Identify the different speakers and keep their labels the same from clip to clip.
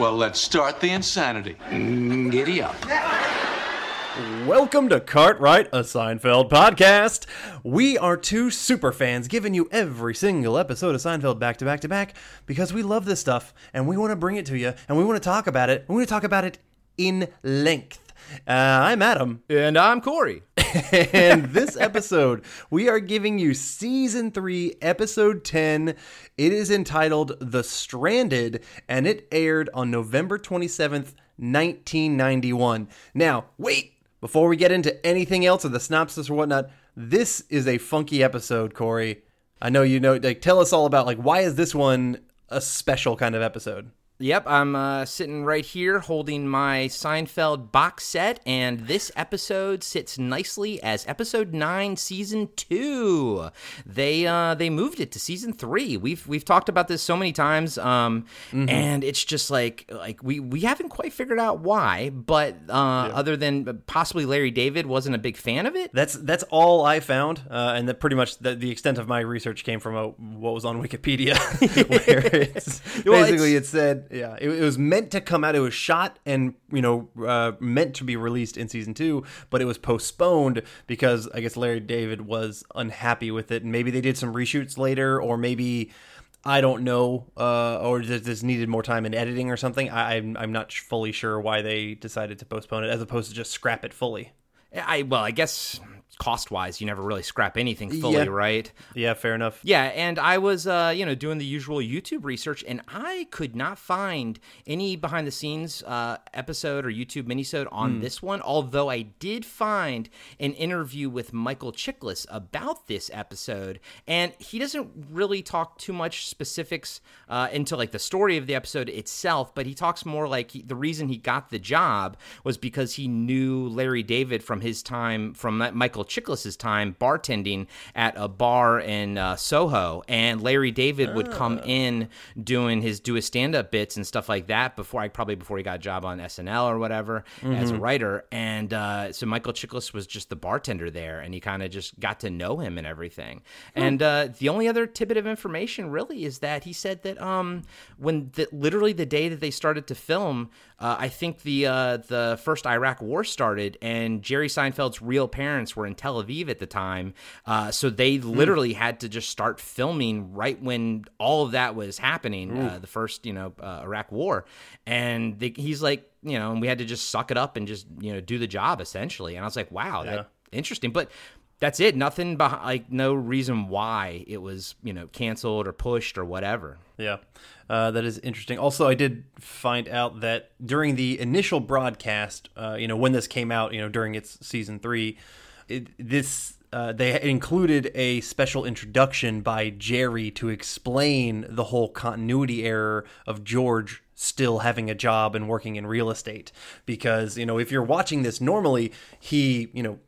Speaker 1: Well, let's start the insanity.
Speaker 2: Giddy up.
Speaker 3: Welcome to Cartwright, a Seinfeld podcast. We are two super fans giving you every single episode of Seinfeld back to back to back because we love this stuff and we want to bring it to you and we want to talk about it. We want to talk about it in length. Uh, I'm Adam.
Speaker 4: And I'm Corey.
Speaker 3: and this episode, we are giving you season three, episode 10. It is entitled The Stranded, and it aired on November 27th, 1991. Now, wait, before we get into anything else or the synopsis or whatnot, this is a funky episode, Corey. I know you know, like, tell us all about, like, why is this one a special kind of episode?
Speaker 4: Yep, I'm uh, sitting right here holding my Seinfeld box set, and this episode sits nicely as episode nine, season two. They uh, they moved it to season three. We've we've talked about this so many times, um, and it's just like like we we haven't quite figured out why, but uh, other than possibly Larry David wasn't a big fan of it.
Speaker 3: That's that's all I found, uh, and that pretty much the, the extent of my research came from a, what was on Wikipedia, where it's
Speaker 4: Well,
Speaker 3: basically
Speaker 4: it's-
Speaker 3: it said, yeah, it, it was meant to come out. It was shot and you know uh, meant to be released in season two, but it was postponed because I guess Larry David was unhappy with it, and maybe they did some reshoots later, or maybe. I don't know, uh, or just needed more time in editing or something. I, I'm I'm not fully sure why they decided to postpone it as opposed to just scrap it fully.
Speaker 4: I well, I guess cost wise, you never really scrap anything fully,
Speaker 3: Yeah.
Speaker 4: right?
Speaker 3: Yeah, fair enough.
Speaker 4: Yeah, and I was, uh, you know, doing the usual YouTube research, and I could not find any behind the scenes uh, episode or YouTube minisode on this one. Although I did find an interview with Michael Chiklis about this episode, and he doesn't really talk too much specifics uh, into like the story of the episode itself, but he talks more like he, the reason he got the job was because he knew Larry David from his time from that Michael Chiklis's time bartending at a bar in uh, Soho, and Larry David would come in doing his do his stand up bits and stuff like that before I probably before he got a job on SNL or whatever as a writer, and uh, so Michael Chiklis was just the bartender there, and he kind of just got to know him and everything. And uh, the only other tidbit of information really is that he said that um when the, literally the day that they started to film, uh, I think the uh, the first Iraq War started, and Jerry Seinfeld's real parents were in Tel Aviv at the time, uh, so they literally had to just start filming right when all of that was happening, uh, the first you know uh, Iraq War, and they, he's like you know, and we had to just suck it up and just you know do the job essentially, and I was like, wow,
Speaker 3: Yeah.
Speaker 4: that interesting, but. That's it. Nothing behind, like no reason why it was, you know, canceled or pushed or whatever.
Speaker 3: Yeah, uh, that is interesting. Also, I did find out that during the initial broadcast, uh, you know, when this came out, you know, during its season three, this uh, they included a special introduction by Jerry to explain the whole continuity error of George still having a job and working in real estate. Because you know, if you're watching this normally, he, you know,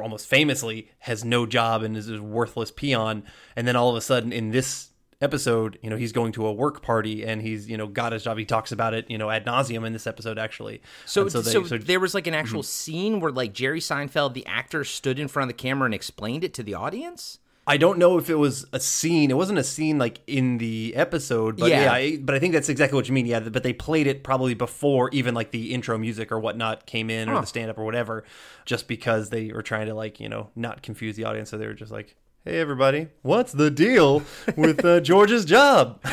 Speaker 3: almost famously has no job and is a worthless peon and then all of a sudden in this episode you know he's going to a work party and he's you know got his job he talks about it you know ad nauseum in this episode actually
Speaker 4: So, so,
Speaker 3: they-
Speaker 4: there was like an actual
Speaker 3: Mm-hmm.
Speaker 4: scene where like Jerry Seinfeld, the actor, stood in front of the camera and explained it to the audience.
Speaker 3: I don't know if it was a scene. It wasn't a scene like in the episode, but
Speaker 4: Yeah.
Speaker 3: yeah, I, but I think that's exactly what you mean. Yeah, but they played it probably before even like the intro music or whatnot came in or the stand up or whatever, just because they were trying to like you know not confuse the audience. So they were just like, "Hey everybody, what's the deal with uh, George's job?"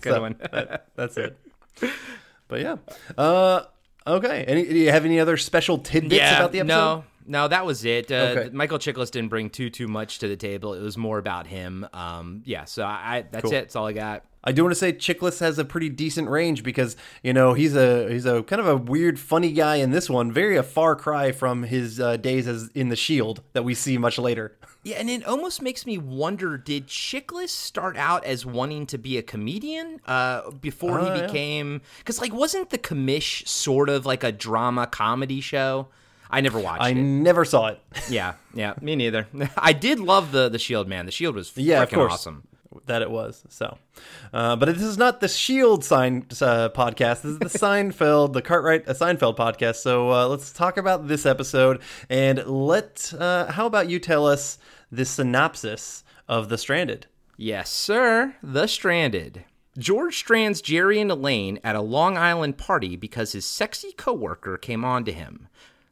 Speaker 4: Good
Speaker 3: So,
Speaker 4: one.
Speaker 3: that- that's it. But yeah, uh, okay. Any, do you have any other special tidbits about the episode?
Speaker 4: No, no, that was it. Uh,
Speaker 3: Okay.
Speaker 4: Michael Chiklis didn't bring too too much to the table. It was more about him. Um, yeah, so I, I that's
Speaker 3: Cool.
Speaker 4: it. That's all I got.
Speaker 3: I do want to say Chiklis has a pretty decent range because you know he's a he's a kind of a weird, funny guy in this one. Very a far cry from his uh, days as in the Shield that we see much later.
Speaker 4: Yeah, and it almost makes me wonder: Did Chiklis start out as wanting to be a comedian uh, before
Speaker 3: Oh,
Speaker 4: he became? Because like, wasn't the Commish sort of like a drama comedy show? I never watched
Speaker 3: I
Speaker 4: it.
Speaker 3: never saw it.
Speaker 4: Yeah, yeah, me neither. I did love the the Shield man. The Shield was
Speaker 3: Yeah, of
Speaker 4: freaking
Speaker 3: course.
Speaker 4: awesome.
Speaker 3: That it was so, uh, but this is not the Shield sign uh, podcast. This is the Seinfeld, the Cartwright uh, Seinfeld podcast. So uh, let's talk about this episode and let. Uh, how about you tell us the synopsis of the Stranded?
Speaker 4: Yes, sir. The Stranded. George strands Jerry and Elaine at a Long Island party because his sexy coworker came on to him.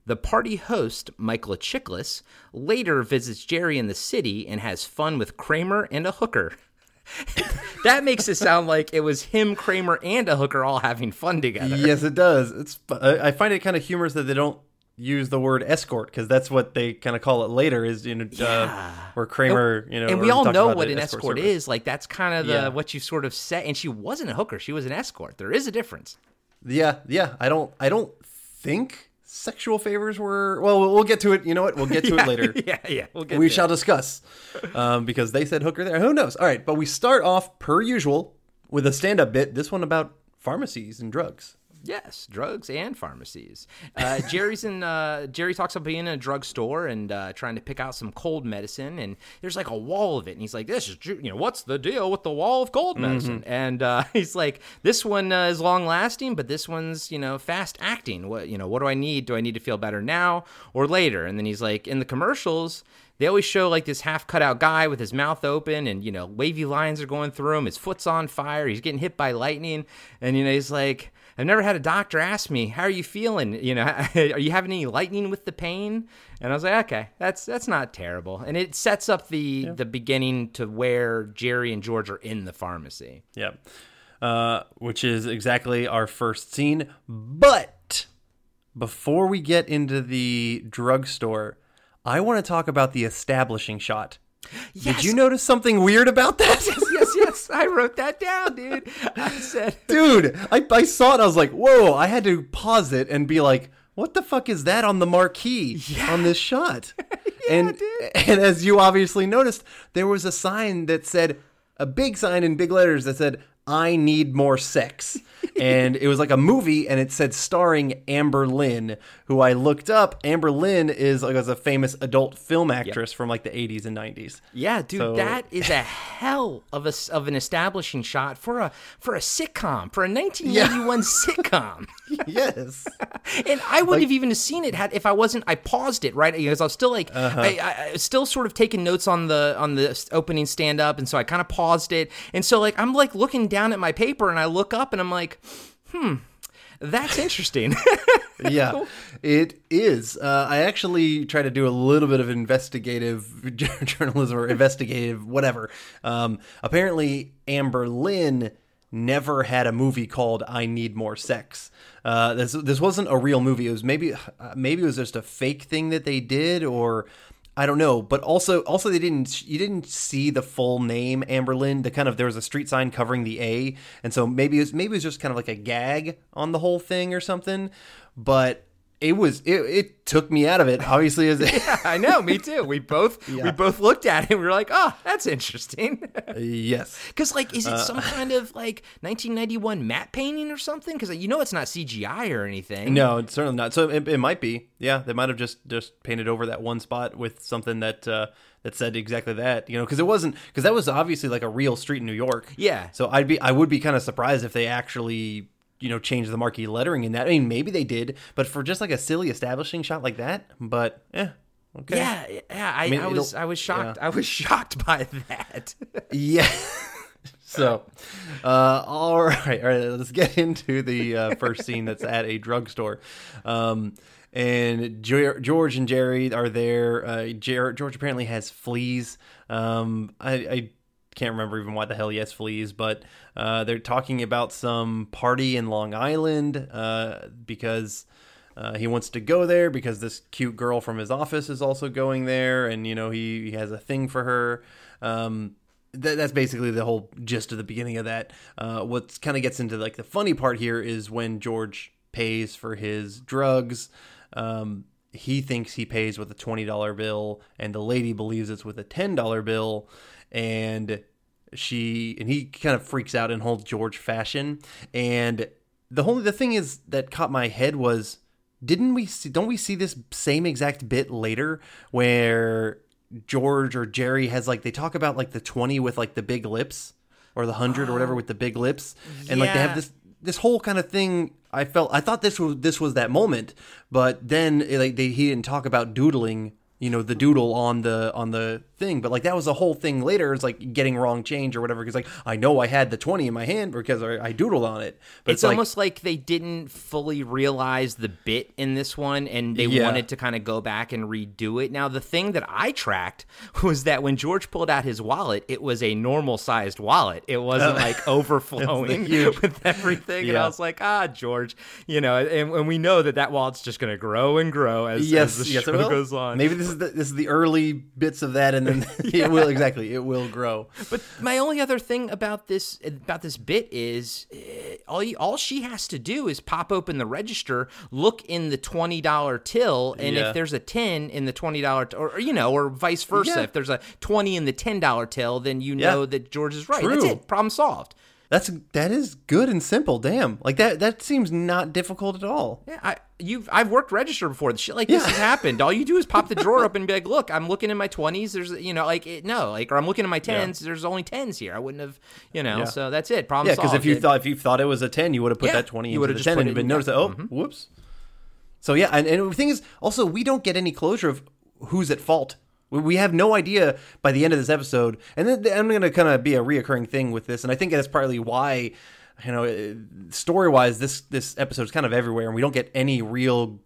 Speaker 4: The party host, Michael Chiklis, later visits Jerry in the city and has fun with Kramer and a hooker. that makes it sound like it was him, Kramer, and a hooker all having fun together.
Speaker 3: Yes, it does. It's. I find it kind of humorous that they don't use the word escort because that's what they kind of call it later. Is you know uh, where Kramer you know
Speaker 4: and we all know what an escort,
Speaker 3: service.
Speaker 4: is. Like that's kind of the
Speaker 3: Yeah.
Speaker 4: what you sort of said. And she wasn't a hooker; she was an escort. There is a difference.
Speaker 3: Yeah, yeah. I don't. I don't think sexual favors were. Well, we'll get to it. You know what? We'll get to it later.
Speaker 4: yeah, yeah. We'll get
Speaker 3: we shall
Speaker 4: it.
Speaker 3: discuss um, because they said hooker there. Who knows? All right, but we start off per usual with a stand-up bit. This one about pharmacies and drugs.
Speaker 4: Yes, drugs and pharmacies. Uh, Jerry's in. Uh, Jerry talks about being in a drugstore and uh, trying to pick out some cold medicine, and there's like a wall of it, and he's like, "This is, you know, what's the deal with the wall of cold medicine?" And uh, he's like, "This one uh, is long lasting, but this one's, you know, fast acting. What, you know, what do I need? Do I need to feel better now or later?" And then he's like, "In the commercials." They always show like this half cut out guy with his mouth open and, you know, wavy lines are going through him. His foot's on fire. He's getting hit by lightning. And, you know, he's like, I've never had a doctor ask me, "How are you feeling? You know, are you having any lightning with the pain?" And I was like, "Okay, that's that's not terrible." And it sets up the the beginning to where Jerry and George are in the pharmacy.
Speaker 3: Yeah, uh, which is exactly our first scene. But before we get into the drugstore, I want to talk about the establishing shot. Did you notice something weird about that?
Speaker 4: yes, yes, yes. I wrote that down, dude. I said,
Speaker 3: Dude, I, I saw it. I was like, whoa. I had to pause it and be like, what the fuck is that on the marquee on this shot? yeah, and and as you obviously noticed, there was a sign that said a big sign in big letters that said I need more sex. and it was like a movie and it said starring Amber Lynn, who I looked up. Amber Lynn is like was a famous adult film actress from like the 80s and 90s.
Speaker 4: "Yeah, dude,
Speaker 3: So-
Speaker 4: that is a hell of a of an establishing shot for a for a sitcom, for a 1991 sitcom."
Speaker 3: yes.
Speaker 4: and I wouldn't have even seen it had if I wasn't. I paused it right because I was still like,
Speaker 3: Uh-huh.
Speaker 4: I, I, I was still sort of taking notes on the on the opening stand up, and so I kind of paused it, and so like I'm like looking down at my paper, and I look up, and I'm like, hmm, that's interesting.
Speaker 3: yeah, it is. Uh, I actually try to do a little bit of investigative journalism or investigative whatever. Um, apparently, Amber Lynn never had a movie called "I Need More Sex." Uh, this this wasn't a real movie. It was maybe uh, maybe it was just a fake thing that they did, or I don't know. But also also they didn't you didn't see the full name Amber Lynn. The kind of there was a street sign covering the A, and so maybe it was maybe it was just kind of like a gag on the whole thing or something. But it was it, it took me out of it. Obviously, as yeah,
Speaker 4: I know, me too. We both we both looked at it, and we were like, oh, that's interesting.
Speaker 3: yes.
Speaker 4: Because like,
Speaker 3: Uh,
Speaker 4: is it some kind of like 1991 matte painting or something? Because you know it's not CGI or anything.
Speaker 3: No, it's certainly not. So it, it might be. Yeah, they might have just just painted over that one spot with something that uh, that said exactly that. You know, because it wasn't because that was obviously like a real street in New York.
Speaker 4: Yeah.
Speaker 3: So I'd be I would be kind of surprised if they actually you know change the marquee lettering in that. I mean, maybe they did, but for just like a silly establishing shot like that. But yeah, okay.
Speaker 4: Yeah, yeah. I,
Speaker 3: mean,
Speaker 4: I was I was shocked.
Speaker 3: yeah.
Speaker 4: I was shocked by that.
Speaker 3: Yeah. so, uh, all right, all right. Let's get into the uh, first scene that's at a drugstore. Um, and Ge- George and Jerry are there. Uh, Jer- George apparently has fleas. Um, I, I can't remember even why the hell he has fleas, but uh, they're talking about some party in Long Island uh, because. Uh, he wants to go there because this cute girl from his office is also going there, and you know he, he has a thing for her. Um, that, that's basically the whole gist of the beginning of that. Uh, what kind of gets into like the funny part here is when George pays for his drugs. Um, he thinks he pays with a twenty dollar bill, and the lady believes it's with a ten dollar bill, and she and he kind of freaks out in whole George fashion. And the whole the thing is that caught my head was didn't we see don't we see this same exact bit later where George or Jerry has like they talk about like the 20 with like the big lips or the 100 or whatever with the big lips and like they have this this whole kind of thing I felt I thought this was this was that moment but then it, like they he didn't talk about doodling you know the doodle on the on the thing but like that was a whole thing later it's like getting wrong change or whatever because like I know I had the 20 in my hand because I, I doodled on it but
Speaker 4: it's,
Speaker 3: like,
Speaker 4: almost like they didn't fully realize the bit in this one and they
Speaker 3: Yeah.
Speaker 4: wanted to kind of go back and redo it. Now, the thing that I tracked was that when George pulled out his wallet, it was a normal sized wallet. It wasn't like overflowing with everything. And I was like, ah, George, you know, and, and we know that that wallet's just going to grow and grow as,
Speaker 3: yes,
Speaker 4: as the
Speaker 3: yes,
Speaker 4: show goes on.
Speaker 3: Maybe this is the, this is the early bits of that, and then it will exactly it will grow.
Speaker 4: But my only other thing about this about this bit is eh, all you, all she has to do is pop open the register, look in the twenty dollar till, and
Speaker 3: Yeah.
Speaker 4: if there's a ten in the twenty dollar, or, or, you know, or vice versa,
Speaker 3: Yeah.
Speaker 4: if there's a twenty in the ten dollar till, then you know
Speaker 3: Yeah.
Speaker 4: that George is right. That's
Speaker 3: True.
Speaker 4: it. Problem solved.
Speaker 3: That's that is good and simple. Damn, like that that seems not difficult at all.
Speaker 4: Yeah, I you've I've worked register before. Shit like this
Speaker 3: Yeah.
Speaker 4: has happened. All you do is pop the drawer up and be like, "Look, I'm looking in my 20s. There's you know like it, no, like or I'm looking in my 10s. There's only 10s here. I wouldn't have, you know.
Speaker 3: Yeah.
Speaker 4: So that's it. Problem
Speaker 3: Yeah, because if you
Speaker 4: It-
Speaker 3: thought if you thought it was a ten, you would have put
Speaker 4: Yeah,
Speaker 3: that twenty
Speaker 4: you
Speaker 3: into
Speaker 4: would've
Speaker 3: the
Speaker 4: just
Speaker 3: ten and been noticed. Oh, mm-hmm. whoops. So yeah, and, and the thing is, also we don't get any closure of who's at fault. We- We have no idea by the end of this episode, and then I'm going to kind of be a reoccurring thing with this, and I think that's partly why, you know, story wise, this this episode is kind of everywhere, and we don't get any real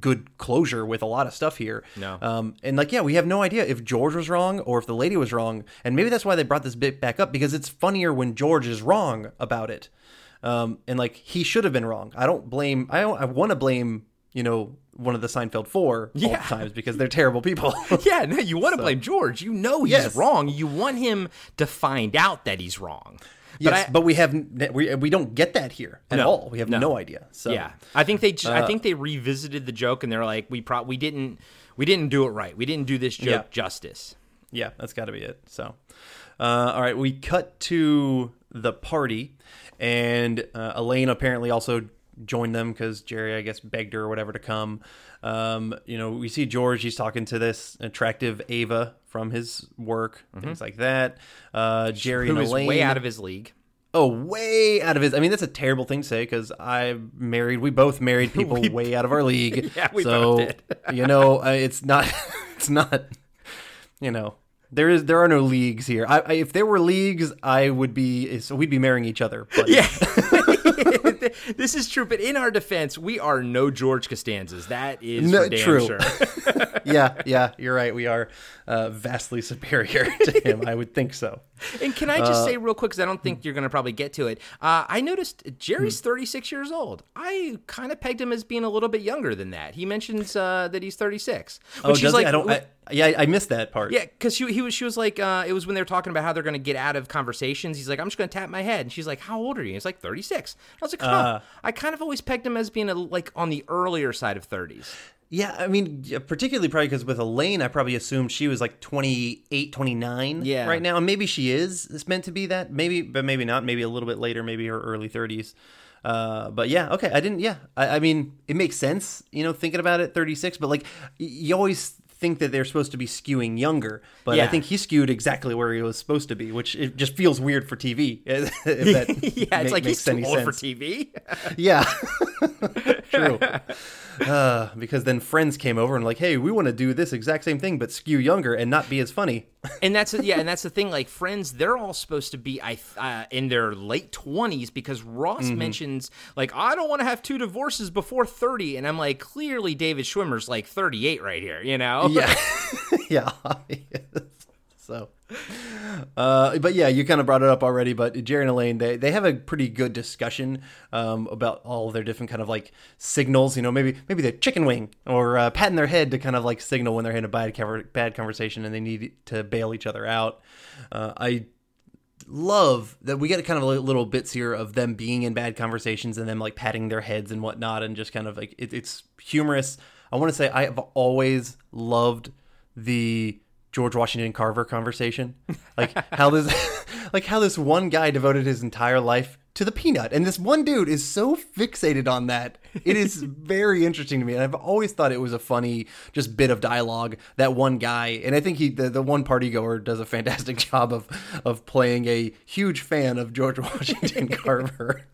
Speaker 3: good closure with a lot of stuff here.
Speaker 4: No.
Speaker 3: Um, and like, yeah, we have no idea if George was wrong or if the lady was wrong, and maybe that's why they brought this bit back up because it's funnier when George is wrong about it. Um, and like he should have been wrong. I don't blame. I don't, I want to blame. You know, one of the Seinfeld Four all
Speaker 4: Yeah.
Speaker 3: times because they're terrible people.
Speaker 4: Yeah, no, you want to blame George. You know he's
Speaker 3: Yes.
Speaker 4: wrong. You want him to find out that he's wrong.
Speaker 3: yes,
Speaker 4: I-
Speaker 3: but we have we we don't get that here at
Speaker 4: No,
Speaker 3: all. We have
Speaker 4: no.
Speaker 3: no, idea. So
Speaker 4: yeah, I think they just,
Speaker 3: Uh,
Speaker 4: I think they revisited the joke and they're like, we pro- we didn't we didn't do it right. We didn't do this joke
Speaker 3: Yeah.
Speaker 4: justice.
Speaker 3: Yeah, that's got to be it. So, uh, all right, we cut to the party, and uh, Elaine apparently also joined them because Jerry, I guess, begged her or whatever to come. Um, you know, we see George. He's talking to this attractive Ava from his work, things like that. Uh, Jerry
Speaker 4: Mm-hmm. Who
Speaker 3: and
Speaker 4: is
Speaker 3: Elaine,
Speaker 4: way out of his league.
Speaker 3: oh, way out of his. I mean, that's a terrible thing to say because I married. We both married people
Speaker 4: We-
Speaker 3: way out of our league.
Speaker 4: Yeah, we
Speaker 3: so,
Speaker 4: both did.
Speaker 3: you know, uh, it's not. It's not. You know, there is there are no leagues here. I, I, if there were leagues, I would be. So we'd be marrying each other. But
Speaker 4: Yeah. this is true, but in our defense, we are no George Costanzas. That is
Speaker 3: No, true.
Speaker 4: sure.
Speaker 3: yeah, yeah, you're right. We are uh, vastly superior to him. I would think so.
Speaker 4: And can I just
Speaker 3: Uh,
Speaker 4: say real quick, because I don't
Speaker 3: hmm.
Speaker 4: think you're going to probably get to it. Uh, I noticed Jerry's 36 years old. I kind of pegged him as being a little bit younger than that. He mentions uh, that he's 36.
Speaker 3: Oh, does
Speaker 4: like,
Speaker 3: I don't. I, yeah, I missed that part.
Speaker 4: yeah, because she, he was, she was like, uh, it was when they were talking about how they're going to get out of conversations. He's like, I'm just going to tap my head. And she's like, How old are you? He's like, 36. I was like, huh.
Speaker 3: Uh.
Speaker 4: I kind of always pegged him as being a, like on the earlier side of 30s.
Speaker 3: Yeah, I mean, particularly probably because with Elaine, I probably assumed she was like 28, 29
Speaker 4: Yeah.
Speaker 3: right now. And maybe she is. It's meant to be that. Maybe, but maybe not. Maybe a little bit later, maybe her early 30s. Uh, but yeah, okay. I didn't, yeah. I, I mean, it makes sense, you know, thinking about it, 36. But like, you always think that they're supposed to be skewing younger. But I think he skewed exactly where he was supposed to be, which it just feels weird for TV.
Speaker 4: yeah, it's
Speaker 3: ma-
Speaker 4: like he's too old for. TV.
Speaker 3: Yeah. True. Uh, because then friends came over and like, hey, we want to do this exact same thing, but skew younger and not be as funny.
Speaker 4: and that's yeah, and that's the thing. Like friends, they're all supposed to be I uh, in their late twenties because Ross
Speaker 3: Mm-hmm.
Speaker 4: mentions like I don't want to have two divorces before thirty, and I'm like, clearly David Schwimmer's like thirty eight right here, you know?
Speaker 3: Yeah. yeah. so, uh, but yeah, you kind of brought it up already. But Jerry and Elaine, they, they have a pretty good discussion um, about all their different kind of like signals. You know, maybe maybe the chicken wing or uh, patting their head to kind of like signal when they're in a bad bad conversation and they need to bail each other out. Uh, I love that we get kind of little bits here of them being in bad conversations and them like patting their heads and whatnot, and just kind of like it, it's humorous. I want to say I have always loved the George Washington Carver conversation, like how this, like how this one guy devoted his entire life to the peanut, and this one dude is so fixated on that. It is very interesting to me, and I've always thought it was a funny just bit of dialogue. That one guy, and I think he, the, the one party goer, does a fantastic job of of playing a huge fan of George Washington Carver.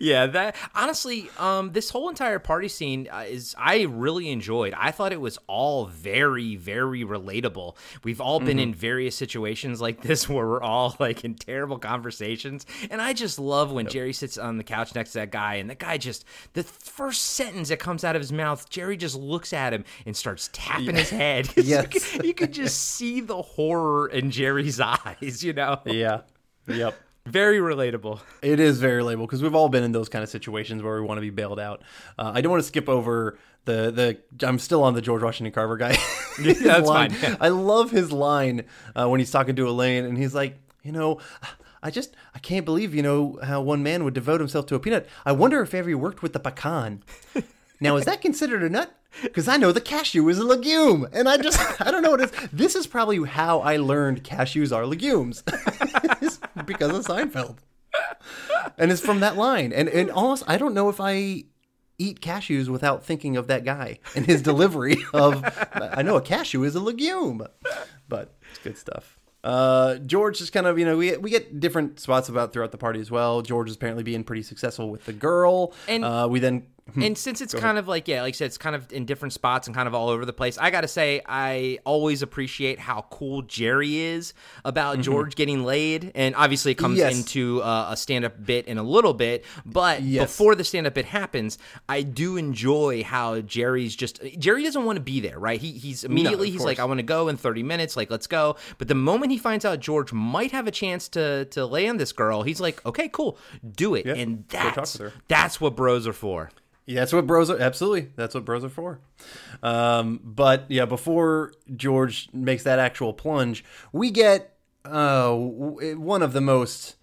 Speaker 4: Yeah, that honestly, um, this whole entire party scene uh, is I really enjoyed. I thought it was all very, very relatable. We've all been in various situations like this where we're all like in terrible conversations, and I just love when Jerry sits on the couch next to that guy, and the guy just the first sentence that comes out of his mouth, Jerry just looks at him and starts tapping his head.
Speaker 3: Yes.
Speaker 4: you, could, you could just see the horror in Jerry's eyes. You know,
Speaker 3: yeah. Yep.
Speaker 4: Very relatable.
Speaker 3: It is very relatable because we've all been in those kind of situations where we want to be bailed out. Uh, I don't want to skip over the the. I'm still on the George Washington Carver guy. His
Speaker 4: that's
Speaker 3: line-
Speaker 4: fine.
Speaker 3: I love his line uh, when he's talking to Elaine and he's like, you know. I just I can't believe you know how one man would devote himself to a peanut. I wonder if ever he worked with the pecan. Now is that considered a nut? Because I know the cashew is a legume, and I just I don't know what it is. This is probably how I learned cashews are legumes It's because of Seinfeld and it's from that line. And and almost, I don't know if I eat cashews without thinking of that guy and his delivery of. I know a cashew is a legume, but it's good stuff. Uh, George is kind of you know we we get different spots about throughout the party as well. George is apparently being pretty successful with the girl,
Speaker 4: And-
Speaker 3: uh, we then
Speaker 4: and since it's kind of like yeah like i said it's kind of in different spots and kind of all over the place i gotta say i always appreciate how cool jerry is about george getting laid. And obviously it comes
Speaker 3: Mm-hmm. Yes.
Speaker 4: into uh, a stand-up bit in a little bit but
Speaker 3: Yes.
Speaker 4: before the stand-up bit happens i do enjoy how jerry's just jerry doesn't want to be there right? He, he's immediately
Speaker 3: of
Speaker 4: he's like i want to go in 30 minutes like let's go. But the moment he finds out george might have a chance to to land this girl he's like okay cool do it. And that's that's what bros are for
Speaker 3: Yeah, that's what bros are. Absolutely, that's what bros are for. Um, but yeah, before George makes that actual plunge, we get uh, one of the most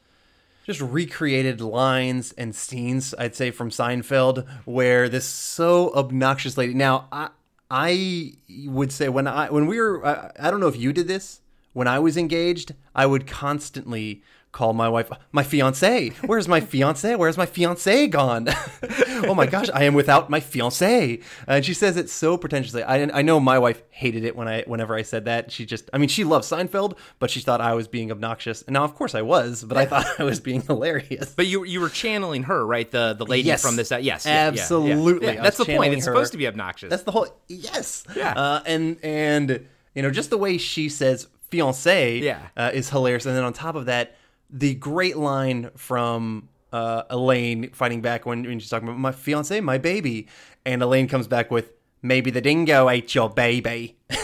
Speaker 3: just recreated lines and scenes I'd say from Seinfeld, where this so obnoxious lady. Now, I I would say when I when we were I, I don't know if you did this when I was engaged, I would constantly call my wife my fiance. Where's my fiance? Where's my fiance gone? oh my gosh, I am without my fiance. And she says it so pretentiously. I I know my wife hated it when I whenever I said that. She just I mean she loves Seinfeld, but she thought I was being obnoxious. And now of course I was, but I thought I was being hilarious.
Speaker 4: But you you were channeling her, right? The the lady
Speaker 3: Yes.
Speaker 4: from this. Uh, yes, yeah, yeah, yeah.
Speaker 3: Absolutely.
Speaker 4: Yeah, that's the point. It's
Speaker 3: her.
Speaker 4: supposed to be obnoxious.
Speaker 3: That's the whole yes.
Speaker 4: Yeah.
Speaker 3: Uh, and and you know just the way she says fiance
Speaker 4: Yeah.
Speaker 3: uh, is hilarious. And then on top of that, the great line from uh, Elaine fighting back when, when she's talking about my fiance, my baby, and Elaine comes back with maybe the dingo ate your baby.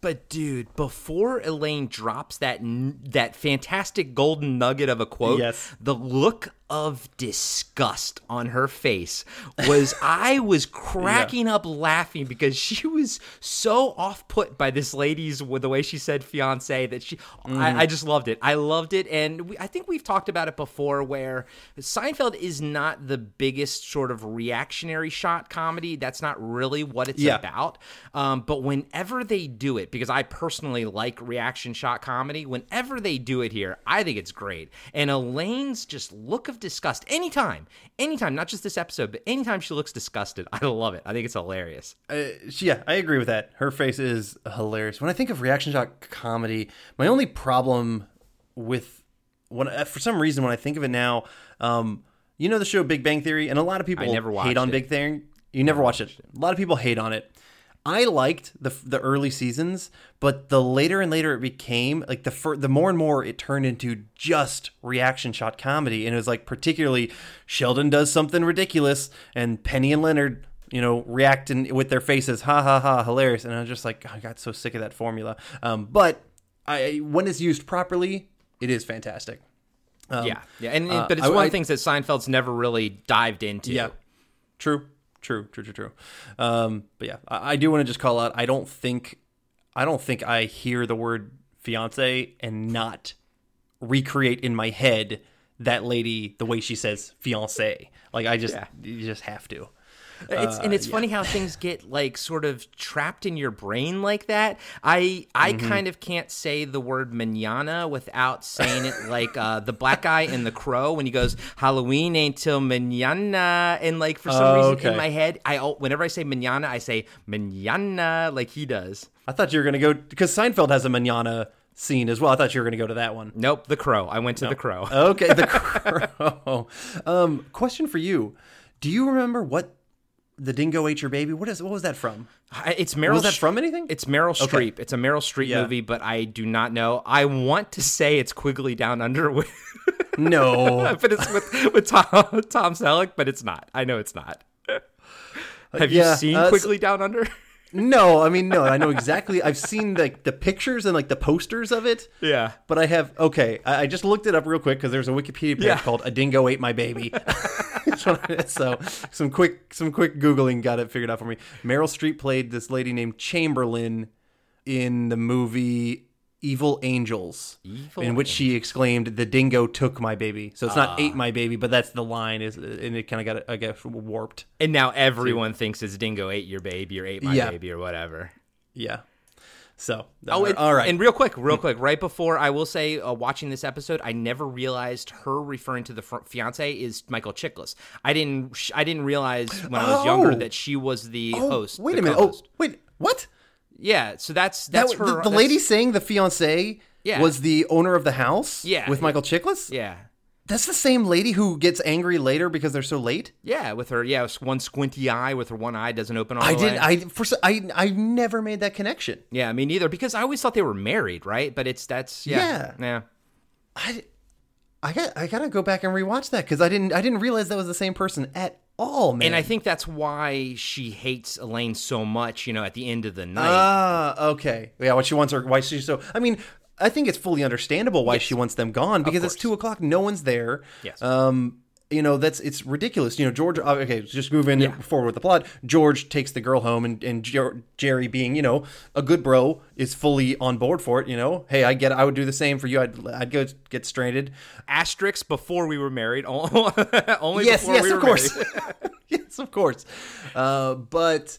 Speaker 4: But dude, before Elaine drops that that fantastic golden nugget of a quote,
Speaker 3: Yes.
Speaker 4: the look of disgust on her face was I was cracking up laughing because she was so off put by this lady's with the way she said fiance that she I, I just loved it. I loved it, and we, I think we've talked about it before where Seinfeld is not the biggest sort of reactionary shot comedy. That's not really what it's
Speaker 3: Yeah.
Speaker 4: about. Um, but whenever they do it, because I personally like reaction shot comedy, whenever they do it here, I think it's great. And Elaine's just look of disgust, anytime, anytime, not just this episode, but anytime she looks disgusted, I love it. I think it's hilarious.
Speaker 3: Uh, yeah, I agree with that. Her face is hilarious. When I think of reaction shot comedy, my only problem with when uh, for some reason when I think of it now, um, you know the show Big Bang Theory, and a lot of people
Speaker 4: never
Speaker 3: hate on
Speaker 4: it.
Speaker 3: Big Bang. You never watched it. A lot of people hate on it. I liked the the early seasons, but the later and later it became like the fir- the more and more it turned into just reaction shot comedy, and it was like particularly Sheldon does something ridiculous, and Penny and Leonard you know reacting with their faces, ha ha ha, hilarious, and I was just like I got so sick of that formula. Um, but I when it's used properly, it is fantastic.
Speaker 4: yeah, yeah, and
Speaker 3: uh,
Speaker 4: but it's
Speaker 3: I-
Speaker 4: one
Speaker 3: I-
Speaker 4: of the things that Seinfeld's never really dived into.
Speaker 3: Yeah. True. True. True. True. True. Um, but yeah, I, I do want to just call out. I don't think, I don't think I hear the word fiance and not recreate in my head that lady the way she says fiance. Like I just you just have to.
Speaker 4: It's, and it's funny how things get like sort of trapped in your brain like that. I I kind of can't say the word manana without saying it like uh, the black guy in The Crow when he goes Halloween ain't till manana, and like for some
Speaker 3: Oh,
Speaker 4: reason
Speaker 3: okay.
Speaker 4: in my head, I whenever I say manana, I say manana like he does.
Speaker 3: I thought you were gonna go because Seinfeld has a manana scene as well. I thought you were gonna go to that one.
Speaker 4: Nope, The Crow. I went to The Crow.
Speaker 3: Okay, the crow. Um, question for you: Do you remember what the dingo ate your baby? What is what was that from?
Speaker 4: It's Meryl.
Speaker 3: Was that from anything?
Speaker 4: It's Meryl
Speaker 3: Okay.
Speaker 4: Streep. It's a Meryl Streep
Speaker 3: Yeah.
Speaker 4: movie, but I do not know. I want to say it's Quigley Down Under with,
Speaker 3: No,
Speaker 4: but it's with with Tom Tom Selleck, but it's not. I know it's not. Have you seen
Speaker 3: uh,
Speaker 4: Quigley Down Under?
Speaker 3: No. I mean, no. I know exactly. I've seen like the pictures and like the posters of it.
Speaker 4: Yeah.
Speaker 3: But I have okay. I, I just looked it up real quick because there's a Wikipedia page
Speaker 4: Yeah.
Speaker 3: called "A Dingo Ate My Baby." so some quick some quick googling got it figured out for me. Meryl Streep played this lady named Chamberlain in the movie Evil Angels,
Speaker 4: Evil
Speaker 3: in which she exclaimed, "The dingo took my baby." So it's
Speaker 4: Ah.
Speaker 3: not ate my baby, but that's the line is, and it kind of got I guess warped.
Speaker 4: And now everyone thinks it's Dingo ate your baby or ate my
Speaker 3: Yeah.
Speaker 4: baby or whatever.
Speaker 3: Yeah. So
Speaker 4: Oh, and,
Speaker 3: all right.
Speaker 4: And real quick, real quick, right before I will say, uh, watching this episode, I never realized her referring to the fr- fiance is Michael Chiklis. I didn't, sh- I didn't realize when I was younger
Speaker 3: Oh.
Speaker 4: that she was the
Speaker 3: Oh,
Speaker 4: host.
Speaker 3: Wait a minute.
Speaker 4: co-host.
Speaker 3: Oh, wait. What?
Speaker 4: Yeah. So that's that's
Speaker 3: w-
Speaker 4: her.
Speaker 3: the, the
Speaker 4: that's-
Speaker 3: lady saying the fiance
Speaker 4: Yeah.
Speaker 3: was the owner of the house
Speaker 4: Yeah.
Speaker 3: with Michael Chiklis?
Speaker 4: Yeah.
Speaker 3: That's the same lady who gets angry later because they're so late?
Speaker 4: Yeah, with her, yeah, one squinty eye with her one eye doesn't open all
Speaker 3: I
Speaker 4: the
Speaker 3: did
Speaker 4: way.
Speaker 3: I for I I never made that connection.
Speaker 4: yeah, me neither. Because I always thought they were married, right? But it's that's yeah,
Speaker 3: Yeah.
Speaker 4: yeah.
Speaker 3: I I got I got to go back and rewatch that cuz I didn't I didn't realize that was the same person at all, man.
Speaker 4: And I think that's why she hates Elaine so much. You know, at the end of the night.
Speaker 3: Ah, okay. Yeah, what she wants her why she's so I mean, I think it's fully understandable why she wants them gone because it's two o'clock, no one's there.
Speaker 4: Yes.
Speaker 3: Um, you know that's it's ridiculous. You know, George. uh, Okay, just moving forward with the plot. George takes the girl home, and and Jer- Jerry, being you know a good bro, is fully on board for it. You know, hey, I get. I would do the same for you. I'd I'd go get stranded.
Speaker 4: Asterix before we were married. Only
Speaker 3: yes,
Speaker 4: before
Speaker 3: yes,
Speaker 4: we
Speaker 3: of
Speaker 4: were
Speaker 3: course. yes, of course. Uh, but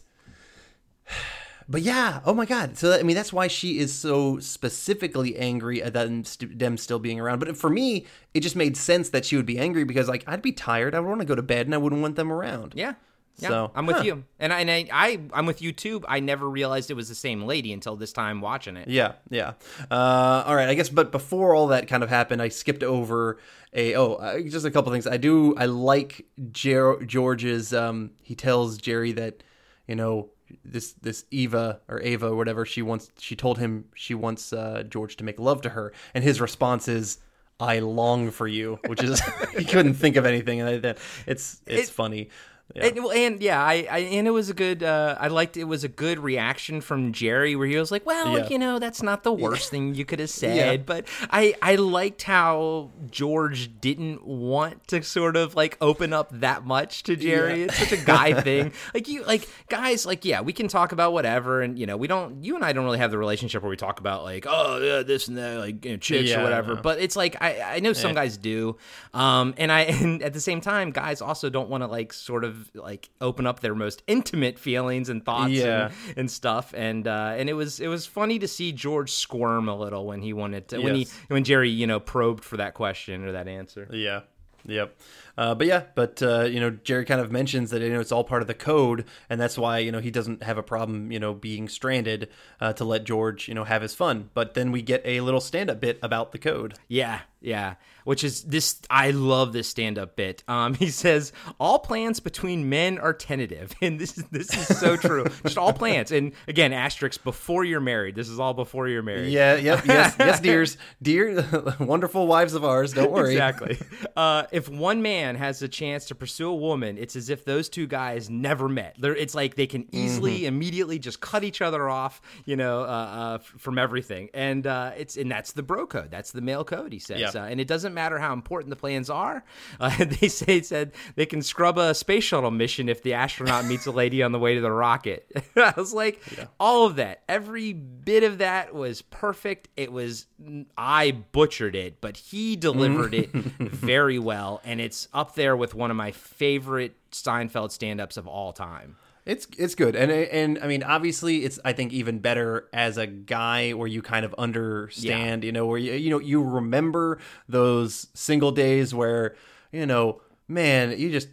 Speaker 3: but yeah, oh my god. So I mean, that's why she is so specifically angry at them, st- them still being around. But for me, it just made sense that she would be angry because like I'd be tired. I would want to go to bed, and I wouldn't want them around.
Speaker 4: Yeah. Yeah,
Speaker 3: So,
Speaker 4: I'm with
Speaker 3: huh.
Speaker 4: you, and I, and I, I, I'm with you too. I never realized it was the same lady until this time watching it.
Speaker 3: Yeah, yeah. Uh, all right, I guess. But before all that kind of happened, I skipped over a oh, uh, just a couple things. I do. I like Jer- George's. Um, he tells Jerry that you know this this Eva or Ava or whatever she wants. She told him she wants uh, George to make love to her, and his response is. I long for you, which is he couldn't think of anything, and I, that it's it's
Speaker 4: It-
Speaker 3: funny. Yeah.
Speaker 4: And, and yeah, I, I and it was a good. Uh, I liked it was a good reaction from Jerry, where he was like, "Well,
Speaker 3: Yeah.
Speaker 4: you know, that's not the worst thing you could have said."
Speaker 3: Yeah.
Speaker 4: But I, I liked how George didn't want to sort of like open up that much to Jerry. It's such a guy thing. Like you, like guys, like yeah, we can talk about whatever, and you know, we don't. You and I don't really have the relationship where we talk about like, oh yeah, this and that, like you know, chicks or whatever. But it's like I, I know some guys do, um, and I and at the same time, guys also don't want to like sort of like open up their most intimate feelings and thoughts
Speaker 3: Yeah.
Speaker 4: and, and stuff. And uh, and it was it was funny to see George squirm a little when he wanted to when he when Jerry you know probed for that question or that answer.
Speaker 3: Yeah. Yep. Uh, but yeah, but uh, you know, Jerry kind of mentions that you know it's all part of the code, and that's why you know he doesn't have a problem you know being stranded uh, to let George you know have his fun. But then we get a little stand-up bit about the code.
Speaker 4: Yeah, yeah. Which is this? I love this stand-up bit. Um, he says all plans between men are tentative, and this is this is so true. Just all plans, and again, asterisk before you're married. This is all before you're married.
Speaker 3: Yeah. Yep. Yes. yes, dears, dear, wonderful wives of ours. Don't worry.
Speaker 4: Exactly. Uh, if one man has a chance to pursue a woman, it's as if those two guys never met. They're, it's like they can easily, immediately just cut each other off, you know, uh, uh, from everything. And uh, it's and that's the bro code. That's the male code. He says,
Speaker 3: Yeah.
Speaker 4: Uh, and it doesn't matter how important the plans are. Uh, they say said they can scrub a space shuttle mission if the astronaut meets a lady on the way to the rocket. I was like, all of that, every bit of that was perfect. It was I butchered it, but he delivered it very well, and it's up there with one of my favorite Seinfeld stand-ups of all time.
Speaker 3: It's it's good, and and I mean, obviously, it's I think even better as a guy where you kind of understand, you know, where you you know you remember those single days where you know, man, you just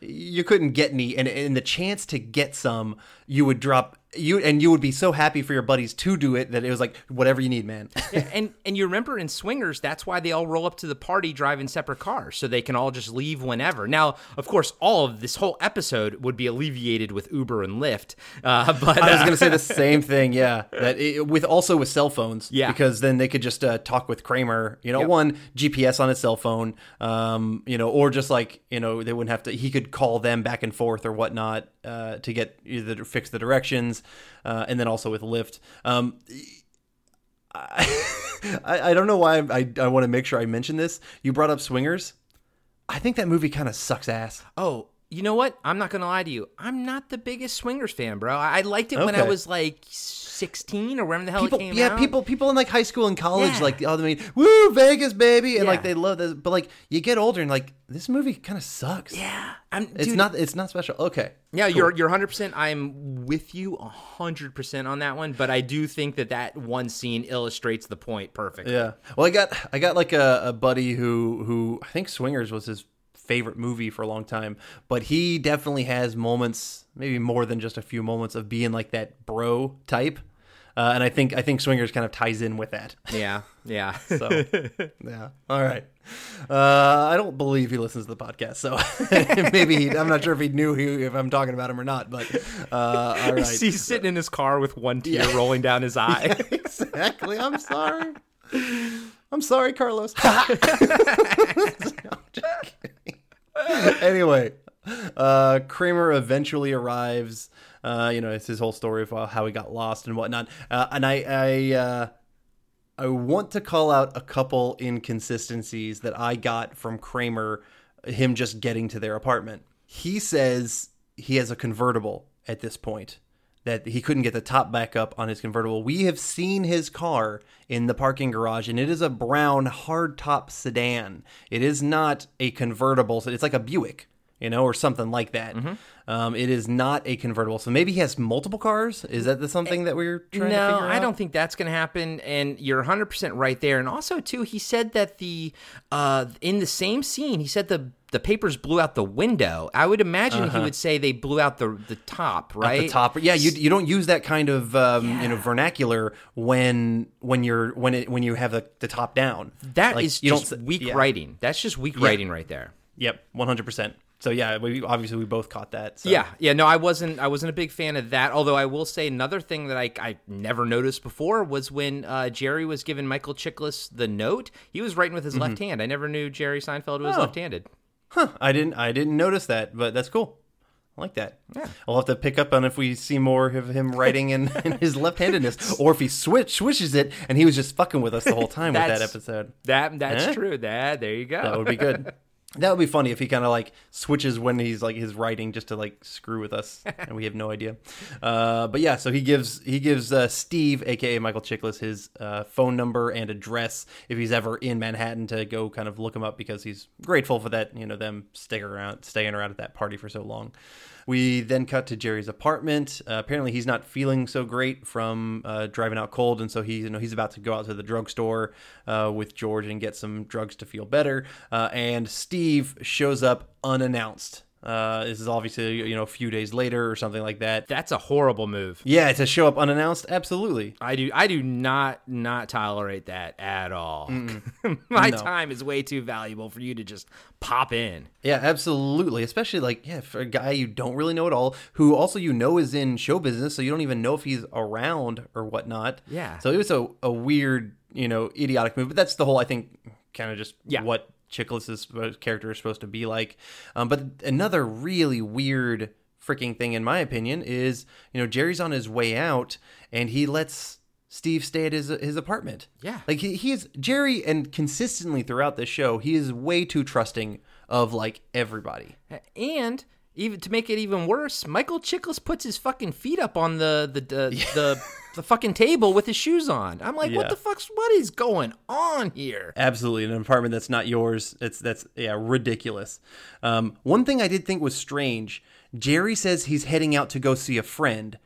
Speaker 3: you couldn't get any, and the chance to get some, you would drop you, and you would be so happy for your buddies to do it that it was like whatever you need, man.
Speaker 4: and and you remember in swingers that's why they all roll up to the party driving separate cars so they can all just leave whenever now of course all of this whole episode would be alleviated with uber and lyft uh, but
Speaker 3: I was
Speaker 4: uh,
Speaker 3: going to say the same thing. Yeah, that it, with also with cell phones.
Speaker 4: Yeah.
Speaker 3: because then they could just uh, talk with Kramer. You know,
Speaker 4: Yep.
Speaker 3: one GPS on his cell phone. Um, you know, or just like you know, they wouldn't have to. He could call them back and forth or whatnot uh, to get either fix the directions, uh, and then also with Lyft. Um, I, I don't know why I, I want to make sure I mention this. You brought up Swingers. I think that movie kind of sucks ass.
Speaker 4: oh you know what i'm not gonna lie to you i'm not the biggest swingers fan bro i, I liked it when i was like 16 or whenever the hell
Speaker 3: people,
Speaker 4: it came
Speaker 3: yeah,
Speaker 4: out
Speaker 3: people, people in like high school and college,
Speaker 4: Yeah.
Speaker 3: like, oh, I mean, woo, Vegas, baby, and like they love this. But like, you get older and like, this movie kind of sucks.
Speaker 4: yeah I'm,
Speaker 3: it's
Speaker 4: dude,
Speaker 3: not, it's not special. Okay,
Speaker 4: Yeah,
Speaker 3: cool.
Speaker 4: you're you're 100%. I'm with you 100% on that one, but I do think that that one scene illustrates the point perfectly.
Speaker 3: yeah. Well, I got, I got like a, a buddy who, who I think Swingers was his favorite movie for a long time, but he definitely has moments, maybe more than just a few moments of being like that bro type. Uh, and I think I think Swingers kind of ties in with that.
Speaker 4: Yeah, yeah.
Speaker 3: So yeah, all right. Uh, I don't believe he listens to the podcast, so maybe he, I'm not sure if he knew who, if I'm talking about him or not. But uh, all right,
Speaker 4: He's sitting in his car with one tear rolling down his eye.
Speaker 3: exactly. I'm sorry. I'm sorry, Carlos. Kidding. anyway, uh, Kramer eventually arrives. Uh, you know, it's his whole story of how he got lost and whatnot. Uh, and I, I, uh, I want to call out a couple inconsistencies that I got from Kramer, him just getting to their apartment. He says he has a convertible at this point, that he couldn't get the top back up on his convertible. We have seen his car in the parking garage, and it is a brown hardtop sedan. It is not a convertible, so it's like a Buick. You know, or something like that. Um, it is not a convertible, so maybe he has multiple cars. Is that the something that we're trying to
Speaker 4: no,
Speaker 3: figure out?
Speaker 4: I don't think that's going to happen. And you're 100% right there. And also, too, he said that the, uh, in the same scene, he said the, the papers blew out the window. I would imagine he would say they blew out the the top, right?
Speaker 3: Uh-huh. At the top. Yeah, you you don't use that kind of um, you know vernacular when when you're when it when you have the, the top down.
Speaker 4: That
Speaker 3: Like,
Speaker 4: is just weak
Speaker 3: yeah.
Speaker 4: writing. That's just weak writing right there.
Speaker 3: Yep, one hundred percent. So yeah, we obviously we both caught that. So.
Speaker 4: Yeah, yeah. No, I wasn't. I wasn't a big fan of that. Although I will say another thing that I, I never noticed before was when uh, Jerry was giving Michael Chiklis the note. He was writing with his left hand. I never knew Jerry Seinfeld was
Speaker 3: Oh.
Speaker 4: left-handed.
Speaker 3: I didn't I didn't notice that, but that's cool. I like that. Yeah. I'll have to pick up on if we see more of him writing in, in his left-handedness, or if he switch switches it and he was just fucking with us the whole time with that episode.
Speaker 4: That that's
Speaker 3: Eh?
Speaker 4: true. That there you go.
Speaker 3: That would be good. That would be funny if he kind of like switches when he's like his writing just to like screw with us, and we have no idea. Uh, but yeah, so he gives he gives uh, Steve, aka Michael Chiklis, his uh, phone number and address if he's ever in Manhattan to go kind of look him up because he's grateful for that you know them sticking around staying around at that party for so long. We then cut to Jerry's apartment. Uh, apparently, he's not feeling so great from uh, driving out cold, and so he, you know, he's about to go out to the drugstore uh, with George and get some drugs to feel better. Uh, and Steve shows up unannounced. Uh, this is obviously you know a few days later or something like that.
Speaker 4: That's a horrible move.
Speaker 3: Yeah, to show up unannounced, absolutely.
Speaker 4: I do. I do not not tolerate that at all. My
Speaker 3: No.
Speaker 4: time is way too valuable for you to just pop in.
Speaker 3: Yeah, absolutely. Especially like yeah, for a guy you don't really know at all, who also you know is in show business, so you don't even know if he's around or whatnot.
Speaker 4: Yeah.
Speaker 3: So it was a, a weird, you know, idiotic move. But that's the whole I think kind of just
Speaker 4: Yeah.
Speaker 3: what Chiklis' character is supposed to be like. Um, but another really weird freaking thing, in my opinion, is you know Jerry's on his way out and he lets Steve stay at his his apartment.
Speaker 4: Yeah.
Speaker 3: like he, he is Jerry, and consistently throughout this show, he is way too trusting of like everybody.
Speaker 4: And even to make it even worse, Michael Chiklis puts his fucking feet up on the the the the, the fucking table with his shoes on. I'm like, what the fuck's what is going on here?
Speaker 3: Absolutely, in an apartment that's not yours. It's that's yeah, ridiculous. Um, one thing I did think was strange. Jerry says he's heading out to go see a friend.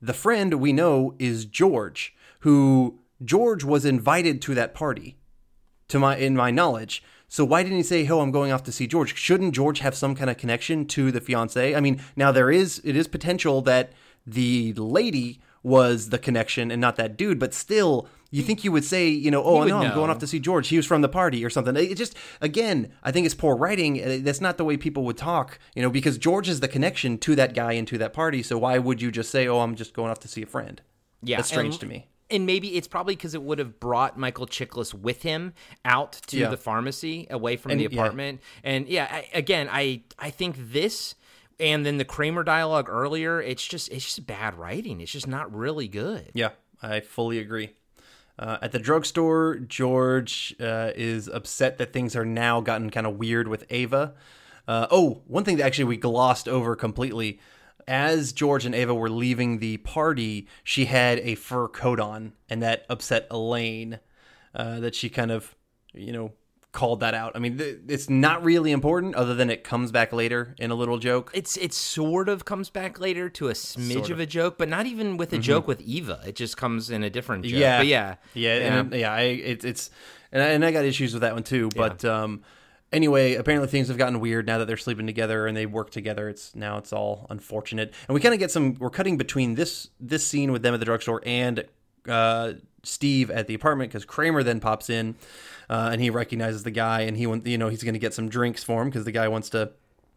Speaker 3: The friend we know is George, who George was invited to that party. To my in my knowledge. So why didn't he say, "Oh, I'm going off to see George"? Shouldn't George have some kind of connection to the fiance? I mean, now there is it is potential that the lady was the connection and not that dude, but still, you think you would say, you know, oh no, I'm going off to see George. He was from the party or something. It just again, I think it's poor writing. Uh, That's not the way people would talk, you know, because George is the connection to that guy and to that party. So why would you just say, "Oh, I'm just going off to see a friend"?
Speaker 4: Yeah,
Speaker 3: that's strange
Speaker 4: and-
Speaker 3: to me.
Speaker 4: And maybe it's probably because it would have brought Michael Chiklis with him out to
Speaker 3: Yeah.
Speaker 4: the pharmacy, away from
Speaker 3: And-
Speaker 4: the
Speaker 3: yeah.
Speaker 4: apartment. And yeah, I, again, I I think this and then the Kramer dialogue earlier, it's just it's just bad writing. It's just not really good.
Speaker 3: Yeah, I fully agree. Uh, at the drugstore, George uh, is upset that things are now gotten kind of weird with Ava. Uh, oh, one thing that actually we glossed over completely. As George and Ava were leaving the party, she had a fur coat on, and that upset Elaine. Uh, that she kind of, you know, called that out. I mean, th- it's not really important, other than it comes back later in a little joke.
Speaker 4: It's it sort of comes back later to a smidge
Speaker 3: Sort
Speaker 4: of.
Speaker 3: of.
Speaker 4: a joke, but not even with a joke with Eva. It just comes in a different joke.
Speaker 3: Yeah,
Speaker 4: but yeah,
Speaker 3: yeah, and yeah. I it's it's and I, and I got issues with that one too. But um, anyway, apparently things have gotten weird now that they're sleeping together and they work together. It's now it's all unfortunate, and we kind of get some. We're cutting between this this scene with them at the drugstore and uh, Steve at the apartment because Kramer then pops in. Uh, and he recognizes the guy, and he want you know he's going to get some drinks for him because the guy wants to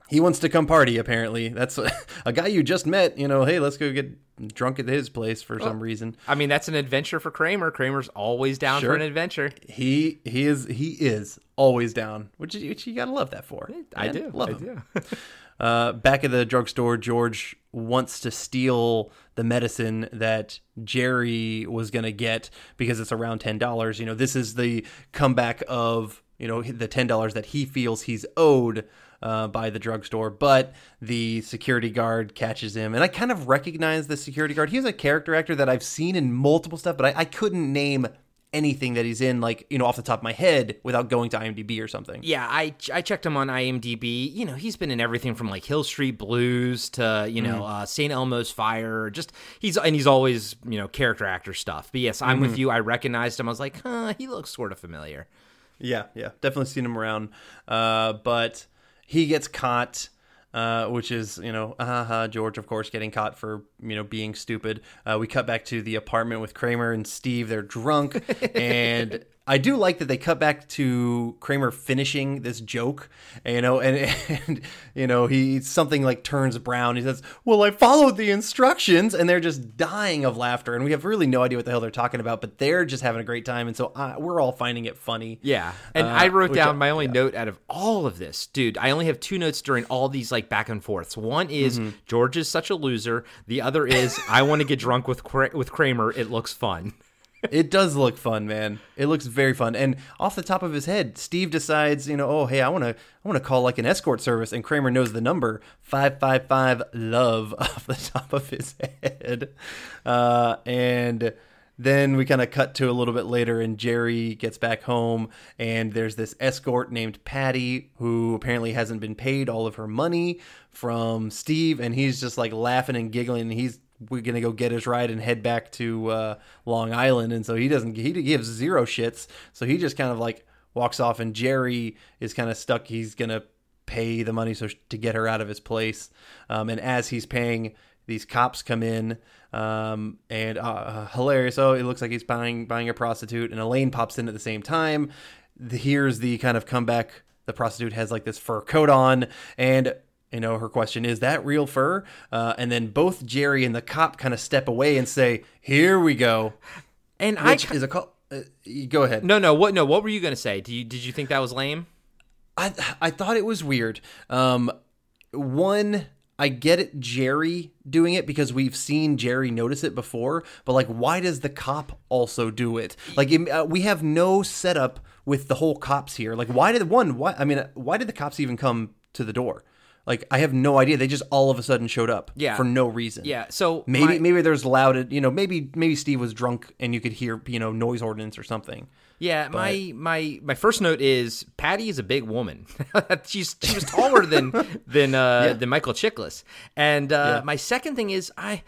Speaker 3: he wants to come party apparently that's a guy you just met you know hey let's go get drunk at his place for some reason
Speaker 4: I mean that's an adventure for Kramer. Kramer's always down
Speaker 3: Sure.
Speaker 4: for an adventure.
Speaker 3: he he is he is always down which, which you gotta love that for
Speaker 4: I
Speaker 3: man.
Speaker 4: do.
Speaker 3: love
Speaker 4: I
Speaker 3: him.
Speaker 4: do.
Speaker 3: uh, back at the drugstore george wants to steal the medicine that jerry was gonna get because it's around $10 you know this is the comeback of you know the $10 that he feels he's owed uh, by the drugstore, but the security guard catches him, and I kind of recognize the security guard. He's a character actor that I've seen in multiple stuff, but I, I couldn't name anything that he's in, like you know, off the top of my head, without going to IMDb or something.
Speaker 4: Yeah, I I checked him on IMDb. You know, he's been in everything from like Hill Street Blues to you know uh, St. Elmo's Fire. Just he's and he's always you know character actor stuff. But yes, I'm with you. I recognized him. I was like, huh, he looks sort of familiar.
Speaker 3: Yeah, yeah, definitely seen him around. Uh, but he gets caught, uh, which is you know, uh, George, of course, getting caught for you know being stupid. Uh, we cut back to the apartment with Kramer and Steve. They're drunk, and I do like that they cut back to Kramer finishing this joke. You know, and and you know he something like turns brown. He says, "Well, I followed the instructions," and they're just dying of laughter. And we have really no idea what the hell they're talking about, but they're just having a great time, and so uh, we're all finding it funny.
Speaker 4: Yeah. And
Speaker 3: Uh,
Speaker 4: I wrote down
Speaker 3: I-
Speaker 4: my only
Speaker 3: yeah.
Speaker 4: note out of all of this. Dude, I only have two notes during all these like back and forths. One is
Speaker 3: Mm-hmm.
Speaker 4: George is such a loser. The other is I want to get drunk with with Kramer. It looks fun.
Speaker 3: It does look fun, man. It looks very fun. And off the top of his head, Steve decides, you know, oh hey, I want to I want to call like an escort service and Kramer knows the number 555 love off the top of his head. Uh and then we kind of cut to a little bit later, and Jerry gets back home, and there's this escort named Patty who apparently hasn't been paid all of her money from Steve, and he's just like laughing and giggling. And he's we're gonna go get his ride and head back to uh, Long Island, and so he doesn't he gives zero shits. So he just kind of like walks off, and Jerry is kind of stuck. He's gonna pay the money so to get her out of his place, um, and as he's paying, these cops come in. Um, and uh, uh, hilarious. Oh, it looks like he's buying buying a prostitute, and Elaine pops in at the same time. The, here's the kind of comeback. The prostitute has like this fur coat on, and you know her question is that real fur? Uh, and then both Jerry and the cop kind of step away and say, "Here we go,"
Speaker 4: And I
Speaker 3: which is a call. Uh, go ahead.
Speaker 4: No, no, what no, what were you going to say? Do you did you think that was lame?
Speaker 3: I I thought it was weird. Um, one, I get it, Jerry doing it because we've seen Jerry notice it before, but like, why does the cop also do it? Like, it- uh, we have no setup with the whole cops here. Like, why did one? Why? I mean, uh, why did the cops even come to the door? Like, I have no idea. They just all of a sudden showed up.
Speaker 4: Yeah.
Speaker 3: For no reason.
Speaker 4: Yeah, so
Speaker 3: maybe
Speaker 4: my-
Speaker 3: maybe there's loud. You know, maybe maybe Steve was drunk and you could hear you know noise ordinance or something.
Speaker 4: Yeah, my my my first note is Patty is a big woman. She's she was taller than than uh, than Michael Chiklis. And uh,
Speaker 3: Yeah.
Speaker 4: my second thing is I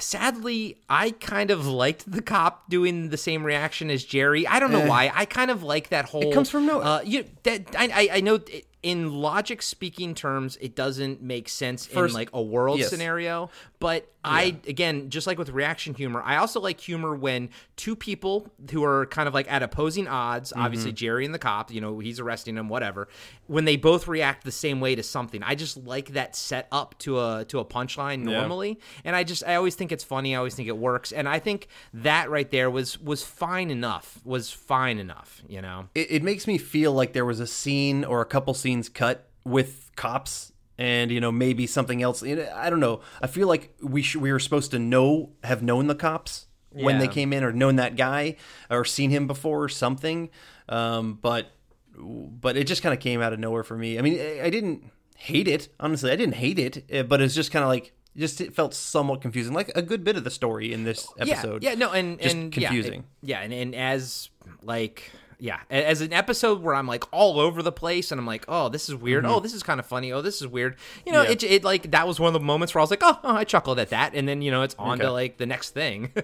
Speaker 4: sadly I kind of liked the cop doing the same reaction as Jerry. I don't know why. I kind of like that whole.
Speaker 3: Eh. comes from nowhere.
Speaker 4: Uh, you that I I, I know. It, in logic speaking terms, it doesn't make sense in like a world
Speaker 3: yes.
Speaker 4: scenario. But I again, just like with reaction humor, I also like humor when two people who are kind of like at opposing odds, obviously
Speaker 3: Mm-hmm.
Speaker 4: Jerry and the cop, you know, he's arresting him, whatever, when they both react the same way to something. I just like that set up to a to a punchline normally. And I just I always think it's funny, I always think it works. And I think that right there was was fine enough. Was fine enough, you know.
Speaker 3: it, it makes me feel like there was a scene or a couple scenes cut with cops and you know maybe something else. I don't know. I feel like we sh- we were supposed to know have known the cops when they came in or known that guy or seen him before or something. Um, but but it just kind of came out of nowhere for me. I mean I, I didn't hate it honestly. I didn't hate it eh, but it's just kind of like just it felt somewhat confusing. Like a good bit of the story in this episode.
Speaker 4: Yeah, yeah, no, and
Speaker 3: just
Speaker 4: and
Speaker 3: confusing.
Speaker 4: Yeah, yeah, and and as like yeah, as an episode where I'm like all over the place and I'm like, oh, this is weird. Oh, this is kind of funny. Oh, this is weird. You know,
Speaker 3: Mm-hmm. Yeah.
Speaker 4: it, it like that was one of the moments where I was like, oh, oh I chuckled at that, and then you know it's on to like the next thing.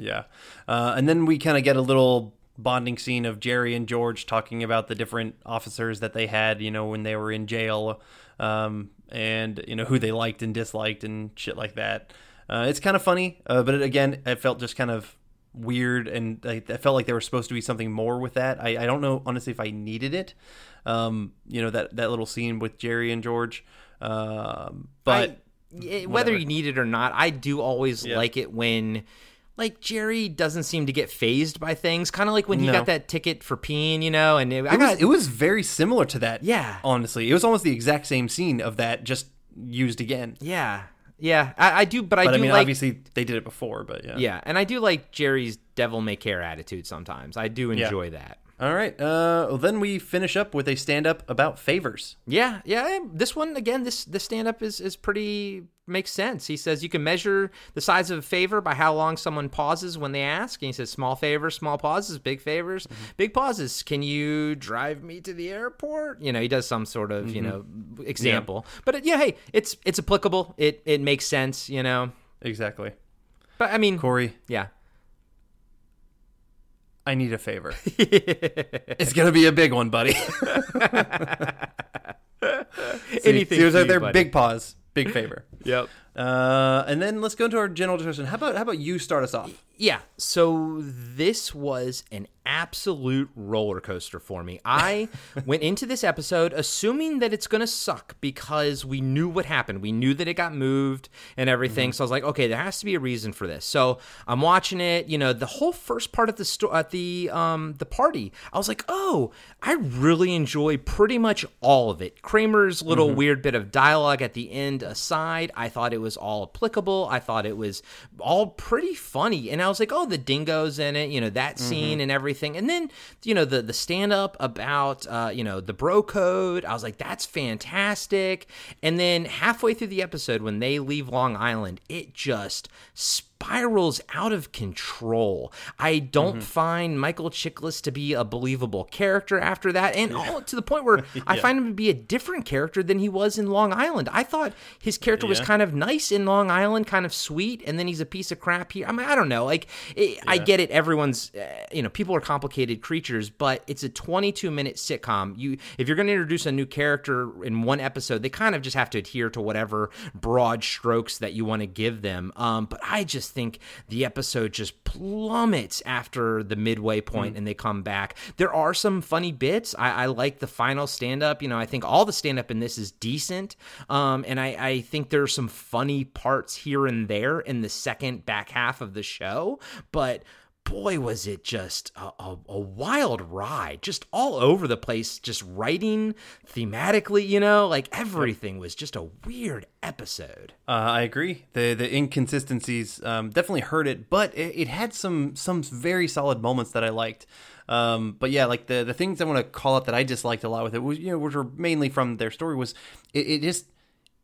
Speaker 3: Yeah. Uh, and then we kind of get a little bonding scene of Jerry and George talking about the different officers that they had, you know, when they were in jail, um, and, you know, who they liked and disliked and shit like that. Uh, it's kind of funny, uh, but it, again, it felt just kind of weird and I, I felt like there was supposed to be something more with that. I, I don't know, honestly, if I needed it. Um, you know, that, that little scene with Jerry and George. Um, but.
Speaker 4: I- whether
Speaker 3: whatever.
Speaker 4: you need it or not, I do always
Speaker 3: Yeah.
Speaker 4: like it when. Like Jerry doesn't seem to get phased by things, kind of like when he
Speaker 3: No.
Speaker 4: got that ticket for peeing, you know. And it, I
Speaker 3: it was, it was very similar to that.
Speaker 4: Yeah.
Speaker 3: honestly, it was almost the exact same scene of that, just used again.
Speaker 4: yeah, yeah. I, I do, but I
Speaker 3: But I,
Speaker 4: do
Speaker 3: mean,
Speaker 4: like
Speaker 3: obviously they did it before, but yeah.
Speaker 4: Yeah, and I do like Jerry's devil may care attitude sometimes. I do enjoy that.
Speaker 3: All right. Uh, well, then we finish up with a stand-up about favors.
Speaker 4: Yeah, yeah. This one again, this this stand up is is pretty makes sense. He says you can measure the size of a favor by how long someone pauses when they ask. And he says small favors, small pauses, big favors, mm-hmm. big pauses. Can you drive me to the airport? You know, he does some sort of you mm-hmm. know example. But it, yeah, hey, it's it's applicable. It it makes sense. You know.
Speaker 3: Exactly.
Speaker 4: But I mean,
Speaker 3: Corey,
Speaker 4: yeah.
Speaker 3: I need a favor. it's gonna be a big one, buddy.
Speaker 4: Anything
Speaker 3: See, those
Speaker 4: for
Speaker 3: are
Speaker 4: you,
Speaker 3: their
Speaker 4: buddy.
Speaker 3: big pause, big favor.
Speaker 4: Yep.
Speaker 3: Uh, and then let's go into our general discussion. How about how about you start us off?
Speaker 4: Yeah, so this was an absolute roller coaster for me. I went into this episode assuming that it's going to suck because we knew what happened. We knew that it got moved and everything. So I was like, okay, there has to be a reason for this. So I'm watching it. You know, the whole first part of the sto- at the um the party, I was like, oh, I really enjoy pretty much all of it. Kramer's little weird bit of dialogue at the end aside, I thought it was all applicable. I thought it was all pretty funny, and I was like, oh, the dingoes in it, you know, that scene and everything, and then you know the the stand up about uh, you know the bro code. I was like, that's fantastic, and then halfway through the episode when they leave Long Island, it just spirals out of control. I don't find Michael Chiklis to be a believable character after that, and all to the point where I find him to be a different character than he was in Long Island. I thought his character was kind of nice in Long Island, kind of sweet, and then he's a piece of crap here. I mean, I don't know. Like, it, I get it. Everyone's, uh, you know, people are complicated creatures, but it's a 22 minute sitcom. You, if you're going to introduce a new character in one episode, they kind of just have to adhere to whatever broad strokes that you want to give them. Um, but I just think the episode just plummets after the midway point and they come back. There are some funny bits. I, I like the final stand up. You know, I think all the stand up in this is decent. Um, and I, I think are some funny parts here and there in the second back half of the show. But boy, was it just a, a, a wild ride, just all over the place, just writing thematically, you know, like everything was just a weird episode.
Speaker 3: Uh, I agree. The the inconsistencies um, definitely hurt it, but it, it had some some very solid moments that I liked. Um, but yeah, like the the things I want to call out that I disliked a lot with it was you know which were mainly from their story was it, it just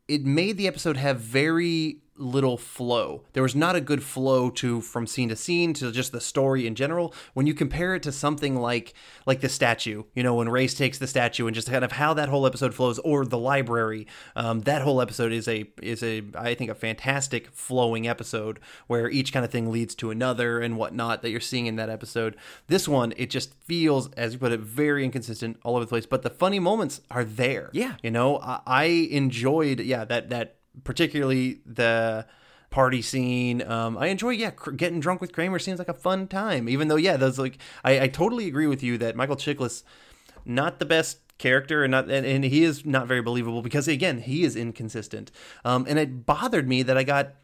Speaker 3: it made the episode have very little flow. There was not a good flow to from scene to scene to just the story in general. When you compare it to something like like the statue, you know, when Race takes the statue and just kind of how that whole episode flows, or the library, um, that whole episode is a is a I think a fantastic flowing episode where each kind of thing leads to another and whatnot that you're seeing in that episode. This one, it just feels, as you put it, very inconsistent all over the place. But the funny moments are there.
Speaker 4: Yeah.
Speaker 3: you know, I, I enjoyed yeah that that particularly the party scene. Um, I enjoy, yeah, cr- getting drunk with Kramer seems like a fun time. Even though, yeah, those like, I, I totally agree with you that Michael Chiklis, not the best character and not and, and he is not very believable because again he is inconsistent um and it bothered me that i got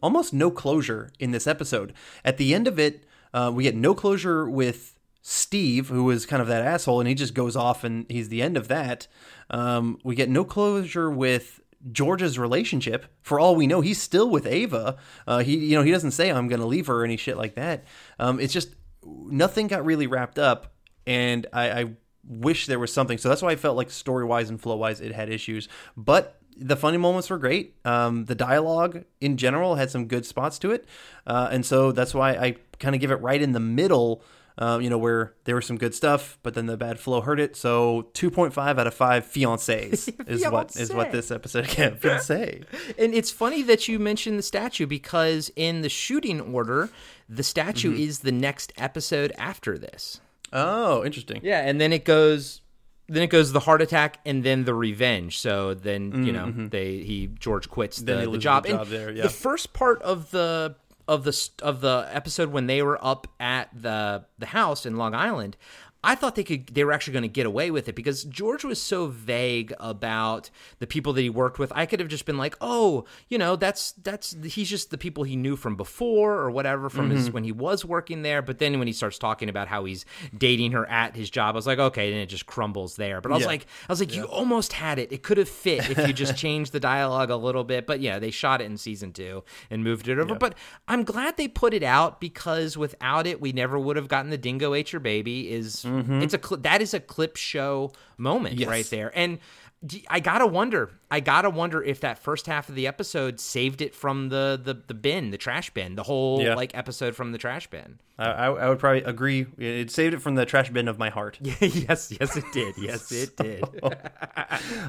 Speaker 3: almost no closure in this episode at the end of it uh, we get no closure with steve who is kind of that asshole and he just goes off and he's the end of that um, we get no closure with George's relationship. For all we know, he's still with Ava. Uh, he, you know, he doesn't say I'm going to leave her or any shit like that. Um, it's just nothing got really wrapped up, and I, I wish there was something. So that's why I felt like story wise and flow wise, it had issues. But the funny moments were great. Um, the dialogue in general had some good spots to it, uh, and so that's why I kind of give it right in the middle. Um, you know, where there was some good stuff, but then the bad flow hurt it. So 2.5 out of 5 fiancés is what is what this episode again. Fiancé.
Speaker 4: And it's funny that you mentioned the statue because in the shooting order, the statue is the next episode after this.
Speaker 3: Oh, interesting.
Speaker 4: Yeah, and then it goes then it goes the heart attack and then the revenge. So then, you know, they he George quits the,
Speaker 3: he
Speaker 4: the job.
Speaker 3: the
Speaker 4: And
Speaker 3: job there, yeah.
Speaker 4: The first part of the of the of the episode when they were up at the the house in Long Island, I thought they could they were actually going to get away with it because George was so vague about the people that he worked with. I could have just been like, "Oh, you know, that's that's he's just the people he knew from before or whatever from
Speaker 3: Mm-hmm.
Speaker 4: his when he was working there." But then when he starts talking about how he's dating her at his job, I was like, "Okay," then it just crumbles there. But I was
Speaker 3: Yeah.
Speaker 4: like I was like, "You almost had it. It could have fit if you just changed the dialogue a little bit." But yeah, they shot it in season 2 and moved it over. But I'm glad they put it out because without it, we never would have gotten the Dingo ate your baby is Mm-hmm. it's a cl- that is a clip show moment
Speaker 3: Yes.
Speaker 4: right there. And I gotta wonder. I gotta wonder if that first half of the episode saved it from the the, the bin, the trash bin, the whole
Speaker 3: Yeah.
Speaker 4: like episode from the trash bin.
Speaker 3: I, I I would probably agree. It saved it from the trash bin of my heart.
Speaker 4: yes, yes, it did. Yes, it did.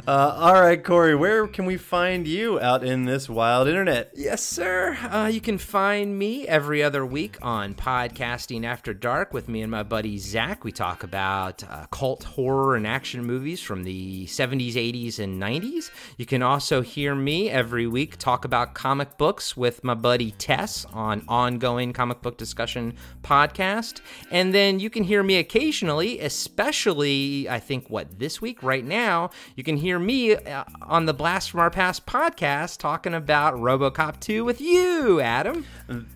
Speaker 3: Uh, all right, Corey, where can we find you out in this wild internet?
Speaker 4: Yes, sir. Uh, you can find me every other week on Podcasting After Dark with me and my buddy Zach. We talk about uh, cult horror and action movies from the 70s, 80s, and 90s. You can also hear me every week talk about comic books with my buddy Tess on Ongoing Comic Book Discussion Podcast. And then you can hear me occasionally, especially, I think, what, this week, right now, you can hear me uh, on the Blast from Our Past podcast talking about Robocop 2 with you, Adam.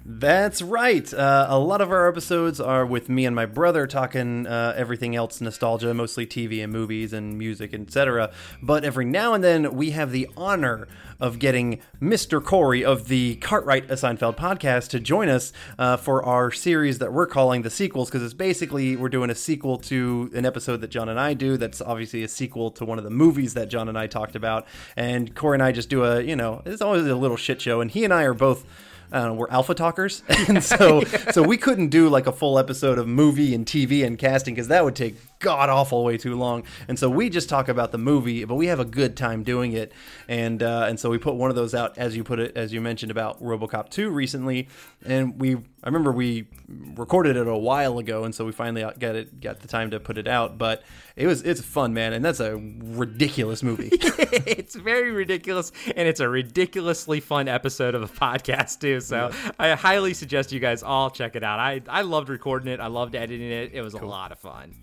Speaker 3: That's right. Uh, a lot of our episodes are with me and my brother talking uh, everything else nostalgia, mostly TV and movies and music, etc. But every now and then we have the honor of getting Mr. Corey of the Cartwright a Seinfeld podcast to join us uh, for our series that we're calling the sequels because it's basically we're doing a sequel to an episode that John and I do. That's obviously a sequel to one of the movies that John and I talked about. And Corey and I just do a, you know, it's always a little shit show. And he and I are both. Know, we're alpha talkers, and so so we couldn't do like a full episode of movie and TV and casting because that would take god awful way too long. And so we just talk about the movie, but we have a good time doing it. And uh, and so we put one of those out as you put it, as you mentioned about RoboCop 2 recently, and we I remember we recorded it a while ago, and so we finally got it got the time to put it out. But it was it's fun, man, and that's a ridiculous movie.
Speaker 4: it's very ridiculous, and it's a ridiculously fun episode of a podcast, too. So I highly suggest you guys all check it out. I, I loved recording it, I loved editing it. It was a lot of fun.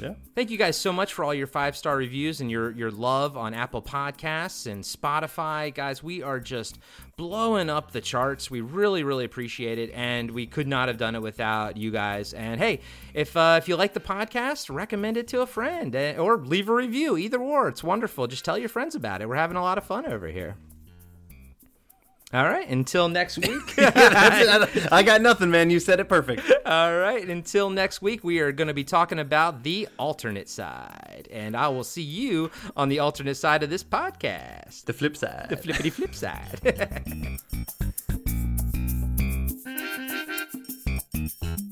Speaker 3: Yeah.
Speaker 4: Thank you guys so much for all your five star reviews and your your love on Apple Podcasts and Spotify, guys. We are just blowing up the charts. We really, really appreciate it, and we could not have done it without you guys. And hey, if uh, if you like the podcast, recommend it to a friend eh, or leave a review. Either or, it's wonderful. Just tell your friends about it. We're having a lot of fun over here. All right, until next week.
Speaker 3: I got nothing, man. You said it perfect.
Speaker 4: All right, until next week, we are going to be talking about the alternate side. And I will see you on the alternate side of this podcast.
Speaker 3: The flip side.
Speaker 4: The flippity flip side.